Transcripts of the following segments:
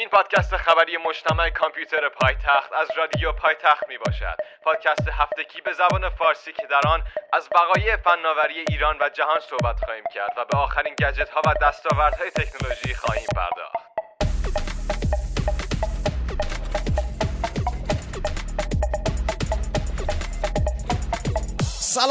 این پادکست خبری مجتمع کامپیوتر پایتخت از رادیو پایتخت می باشد پادکست هفتگی به زبان فارسی که در آن از بقایع فناوری ایران و جهان صحبت خواهیم کرد و به آخرین گجت ها و دستاوردهای تکنولوژی خواهیم پرداخت.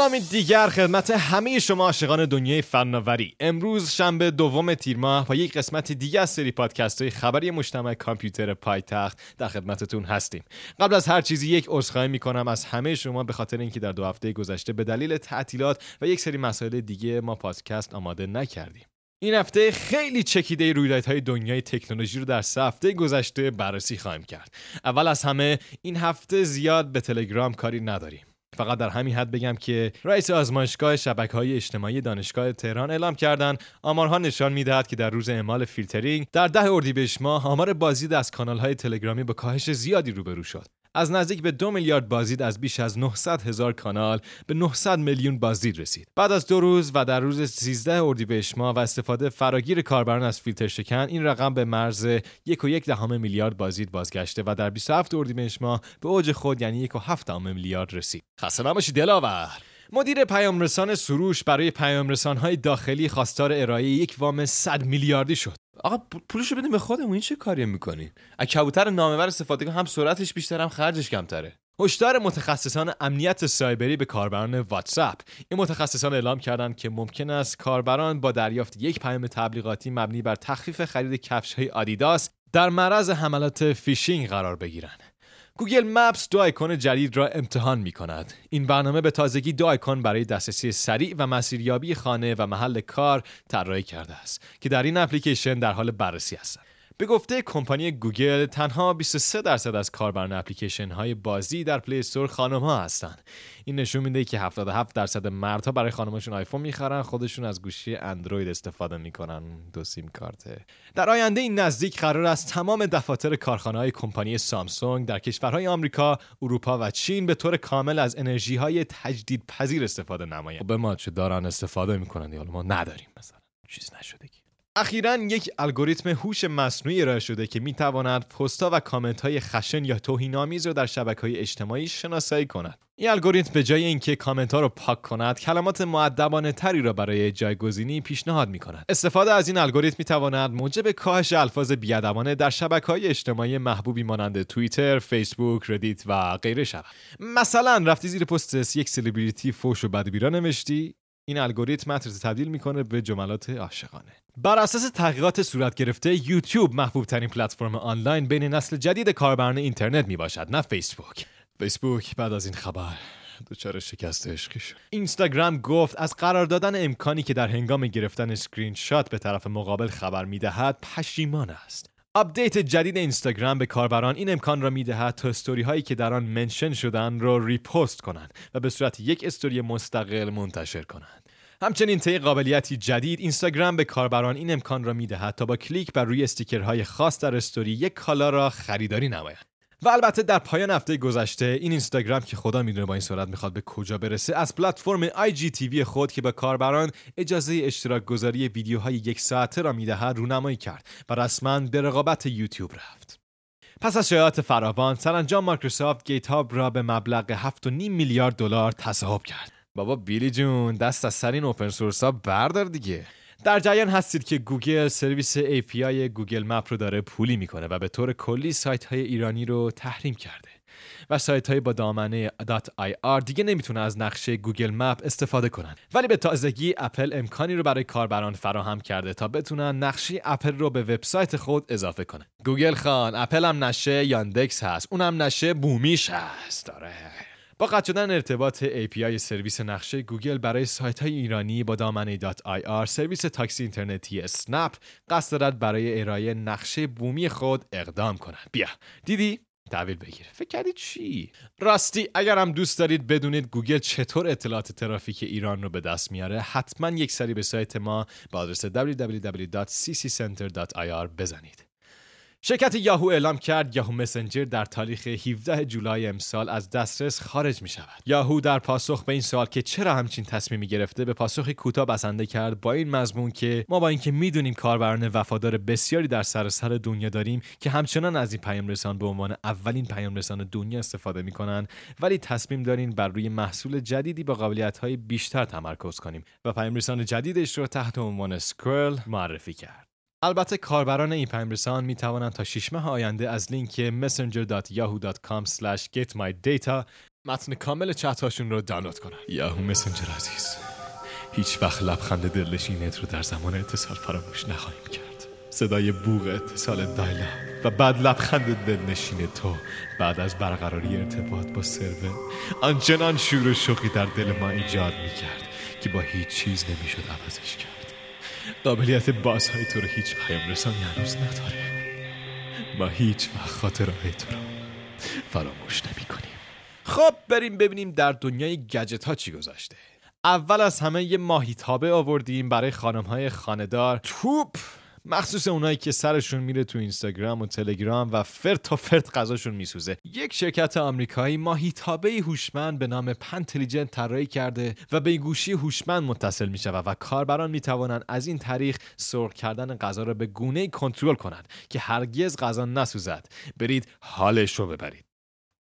سلامی دیگر خدمت همه شما عاشقان دنیای فناوری. امروز شنبه دوم تیر ماه با یک قسمت دیگه از سری پادکست های خبری مجتمع کامپیوتر پایتخت در خدمتتون هستیم. قبل از هر چیزی یک عذرخواهی می‌کنم از همه شما به خاطر اینکه در دو هفته گذشته به دلیل تعطیلات و یک سری مسائل دیگه ما پادکست آماده نکردیم. این هفته خیلی چکیده رویدادهای دنیای تکنولوژی رو در سه هفته گذشته بررسی خواهیم کرد. اول از همه این هفته زیاد به تلگرام کاری نداریم. فقط در همین حد بگم که رئیس آزمایشگاه شبکه های اجتماعی دانشگاه تهران اعلام کردند آمارها نشان می‌دهد که در روز اعمال فیلترینگ در ده اردیبهشت ماه آمار بازدید از کانال های تلگرامی با کاهش زیادی روبرو شد. از نزدیک به دو میلیارد بازدید از بیش از 900 هزار کانال به 900 میلیون بازدید رسید. بعد از دو روز و در روز 13 اردیبهشت ماه و استفاده فراگیر کاربران از فیلتر شکن این رقم به مرز یک و یک دهم میلیارد بازدید بازگشته و در 27 اردیبهشت ماه به اوج خود یعنی یک و هفت دهم میلیارد رسید. خسته نباشید دلاور. مدیر پیامرسان سروش برای پیامرسانهای داخلی خواستار ارائه یک وام 100 میلیاردی شد. آقا پولشو بدیم به خودمون این چه کاری می‌کنین از کبوتر نامور استفاده هم سرعتش بیشتر هم خرجش کمتره. هشدار متخصصان امنیت سایبری به کاربران واتساپ. این متخصصان اعلام کردند که ممکن است کاربران با دریافت یک پیام تبلیغاتی مبنی بر تخفیف خرید کفش های آدیداس در معرض حملات فیشینگ قرار بگیرند. Google Maps دو آیکون جدید را امتحان می کند. این برنامه به تازگی دو آیکون برای دسترسی سریع و مسیریابی خانه و محل کار طراحی کرده است که در این اپلیکیشن در حال بررسی هستند. به گفته کمپانی گوگل تنها 23 درصد از کاربران اپلیکیشن های بازی در پلی استور خانم ها هستند. این نشون میده که 77 درصد مردها برای خانمشون آیفون می‌خرن خودشون از گوشی اندروید استفاده می‌کنن دو سیم کارته. در آینده این نزدیک قرار است تمام دفاتر کارخانه های کمپانی سامسونگ در کشورهای آمریکا، اروپا و چین به طور کامل از انرژی های تجدید پذیر استفاده نمایند. به ما چه دارن استفاده می‌کنن یا ما نداریم مثلا چیز نشده اخیرا یک الگوریتم هوش مصنوعی ارائه شده که می تواند پستها و کامنت های خشن یا توهینآمیز را در شبکه های اجتماعی شناسایی کند. این الگوریتم به جای اینکه کامنت ها را پاک کند، کلمات معدبانه تری را برای جایگزینی پیشنهاد می کند. استفاده از این الگوریتم می تواند موجب کاهش الفاظ بیادبانه در شبکه های اجتماعی محبوبی مانند توییتر، فیسبوک، ردیت و غیره شود. مثلا رفتی زیر پست یک سلبریتی فوش و بدبیراه نوشتی این الگوریتم متن تبدیل می‌کنه به جملات عاشقانه. بر اساس تحقیقات صورت گرفته یوتیوب محبوب ترین پلتفرم آنلاین بین نسل جدید کاربران اینترنت می باشد نه فیسبوک. فیسبوک بعد از این خبر دچار شکست عشقی شد اینستاگرام گفت از قرار دادن امکانی که در هنگام گرفتن اسکرین شات به طرف مقابل خبر می‌دهد پشیمان است. آپدیت جدید اینستاگرام به کاربران این امکان را می‌دهد تا استوری هایی که در آن mention شدن را repost کنند و به صورت یک استوری مستقل منتشر کنند. همچنین طی قابلیتی جدید اینستاگرام به کاربران این امکان را می‌دهد تا با کلیک بر روی استیکرهای خاص در استوری یک کالا را خریداری نمایند. و البته در پایان هفته گذشته این اینستاگرام که خدا می‌دونه با این سرعت می‌خواد به کجا برسه از پلتفرم IGTV خود که به کاربران اجازه اشتراک گذاری ویدیوهای یک ساعته را می‌دهد رونمایی کرد و رسما به رقابت یوتیوب رفت. پس از شایعات فراوان سرانجام مایکروسافت GitHub را به مبلغ 7.5 میلیارد دلار تصاحب کرد. بابا بیلی جون دست از سر این open source ها بردار دیگه. در جریان هستید که گوگل سرویس API Google Map رو داره پولی می‌کنه و به طور کلی سایت های ایرانی رو تحریم کرده. و سایت های با دامنه .ir دیگه نمی‌تونه از نقشه گوگل مپ استفاده کنن. ولی به تازگی اپل امکانی رو برای کاربران فراهم کرده تا بتونن نقشه اپل رو به وبسایت خود اضافه کنه گوگل خان اپل هم نشه یاندکس هست اونم نشه بومیش هست داره. با قطع شدن ارتباط API سرویس نقشه گوگل برای سایت های ایرانی با دامنه .ir سرویس تاکسی اینترنتی اسنپ قصد دارد برای ارائه نقشه بومی خود اقدام کند. بیا. دیدی؟ تحویل بگیر. فکر کردید چی؟ راستی اگر هم دوست دارید بدونید گوگل چطور اطلاعات ترافیک ایران رو به دست میاره حتما یک سری به سایت ما با آدرس www.cccenter.ir بزنید. شرکت یاهو اعلام کرد یاهو مسنجر در تاریخ 17 جولای امسال از دسترس خارج می شود. یاهو در پاسخ به این سوال که چرا همچین تصمیمی گرفته به پاسخی کوتاه بسنده کرد با این مضمون که ما با اینکه می‌دونیم کاربران وفادار بسیاری در سراسر دنیا داریم که همچنان از این پیام رسان به عنوان اولین پیام رسان دنیا استفاده می‌کنن ولی تصمیم داریم بر روی محصول جدیدی با قابلیت های بیشتر تمرکز کنیم و پیام رسان جدیدش رو تحت عنوان سکرل معرفی کرد. البته کاربران این پیامرسان می توانند تا 6 ماه آینده از لینک messenger.yahoo.com getmydata متن کامل چت هاشون رو دانلود کنند. یاهو مسنجر عزیز هیچ وقت لبخند دلنشینت رو در زمان اتصال فراموش نخواهیم کرد. صدای بوغ اتصال دایلا و بعد لبخند دلنشین تو بعد از برقراری ارتباط با سرور آنچنان شور و شوقی در دل ما ایجاد می کرد که با هیچ چیز نمی‌شد عوضش کرد. قابلیت بازهای تو رو هیچ پیام رسانی هنوز نداره. ما هیچ وقت خاطرهای تو رو فراموش نمی کنیم. خب بریم ببینیم در دنیای گجت ها چی گذاشته اول از همه یه ماهیتابه آوردیم برای خانم های خاندار توپ! مخصوص اونایی که سرشون میره تو اینستاگرام و تلگرام و فرد تا فرد غذاشون میسوزه یک شرکت آمریکایی ماهیتابه هوشمند به نام پنتلیجنت طراحی کرده و به گوشی هوشمند متصل میشه و کاربران می‌توانند از این طریق سرخ کردن غذا را به گونه کنترل کنند که هرگز غذا نسوزد برید حالش رو ببرید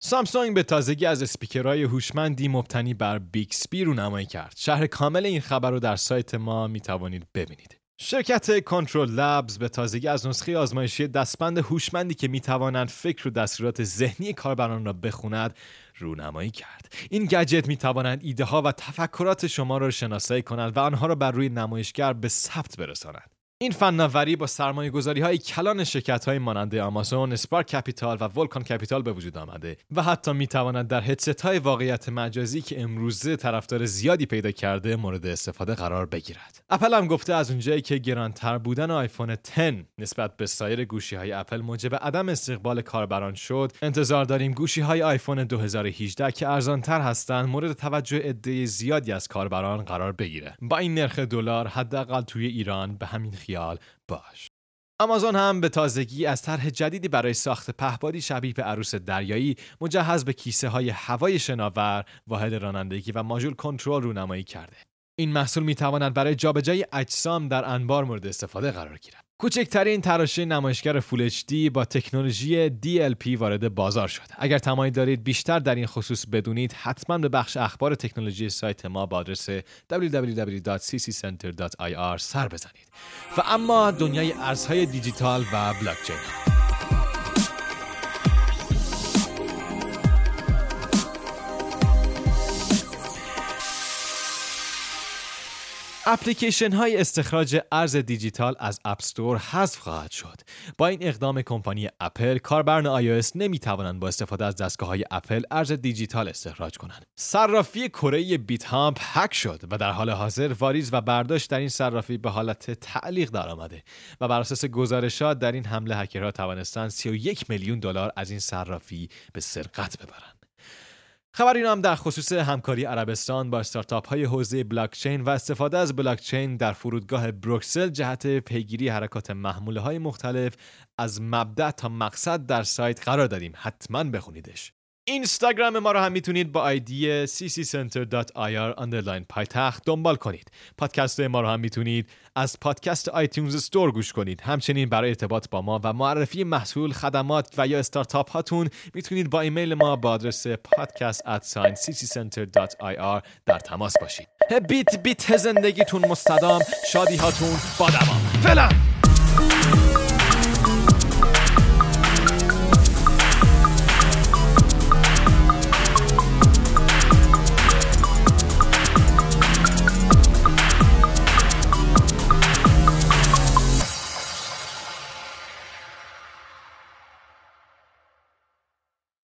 سامسونگ به تازگی از اسپیکرهای هوشمندی مبتنی بر بیکسبی رو نمایی کرد. شهر کامل این خبر رو در سایت ما می توانید ببینید. شرکت کنترل لبز به تازگی از نسخه آزمایشی دستبند هوشمندی که می‌توانند فکر و دستورات ذهنی کاربران را بخوند رونمایی کرد. این گجت می‌توانند ایده ها و تفکرات شما را شناسایی کنند و آنها را بر روی نمایشگر به ثبت برسانند. این فناوری با سرمایه گذاری های کلان شرکت های مانند آمازون، Spark Capital و Vulcan Capital به وجود آمده و حتی می تواند در هدست های واقعیت مجازی که امروزه طرفدار زیادی پیدا کرده مورد استفاده قرار بگیرد. اپل هم گفته از اونجایی که گرانتر بودن آیفون 10 نسبت به سایر گوشی های اپل موجب عدم استقبال کاربران شد، انتظار داریم گوشی های آیفون 2018 که ارزانتر هستند مورد توجه عده زیادی از کاربران قرار بگیره. با این نرخ دلار حداقل توی ایران به همین خیال باش آمازون هم به تازگی از طرح جدیدی برای ساخت پهپادی شبیه به عروس دریایی مجهز به کیسه های هوای شناور، واحد رانندگی و ماژول کنترل رونمایی کرده. این محصول می تواند برای جابجایی اجسام در انبار مورد استفاده قرار گیرد. کوچکترین تراشه نمایشگر فول HD با تکنولوژی DLP وارد بازار شد. اگر تمایل دارید بیشتر در این خصوص بدونید، حتما به بخش اخبار تکنولوژی سایت ما با آدرس www.cccenter.ir سر بزنید. و اما دنیای ارزهای دیجیتال و بلاکچین اپلیکیشن های استخراج ارز دیجیتال از App Store حذف خواهد شد. با این اقدام کمپانی اپل کاربران iOS نمی توانند با استفاده از دستگاه های اپل ارز دیجیتال استخراج کنند. صرافی کره Bithumb هک شد و در حال حاضر واریز و برداشت در این صرافی به حالت تعلیق درآمده و بر اساس گزارشات در این حمله هکرها توانستند 31 میلیون دلار از این صرافی به سرقت ببرند. خبر این هم در خصوص همکاری عربستان با استارتاپ های حوزه بلاکچین و استفاده از بلاکچین در فرودگاه بروکسل جهت پیگیری حرکات محموله های مختلف از مبدع تا مقصد در سایت قرار دادیم. حتما بخونیدش. اینستاگرام ما رو هم می‌تونید با آیدی cccenter.ir underline پایتخت دنبال کنید. پادکست ما رو هم می‌تونید از پادکست آیتیونز استور گوش کنید. همچنین برای ارتباط با ما و معرفی محصول، خدمات و یا استارتاپ هاتون می‌تونید با ایمیل ما با آدرس cccenter.ir در تماس باشید. بیت بیت زندگیتون مستدام، شادی هاتون با دوام. فعلا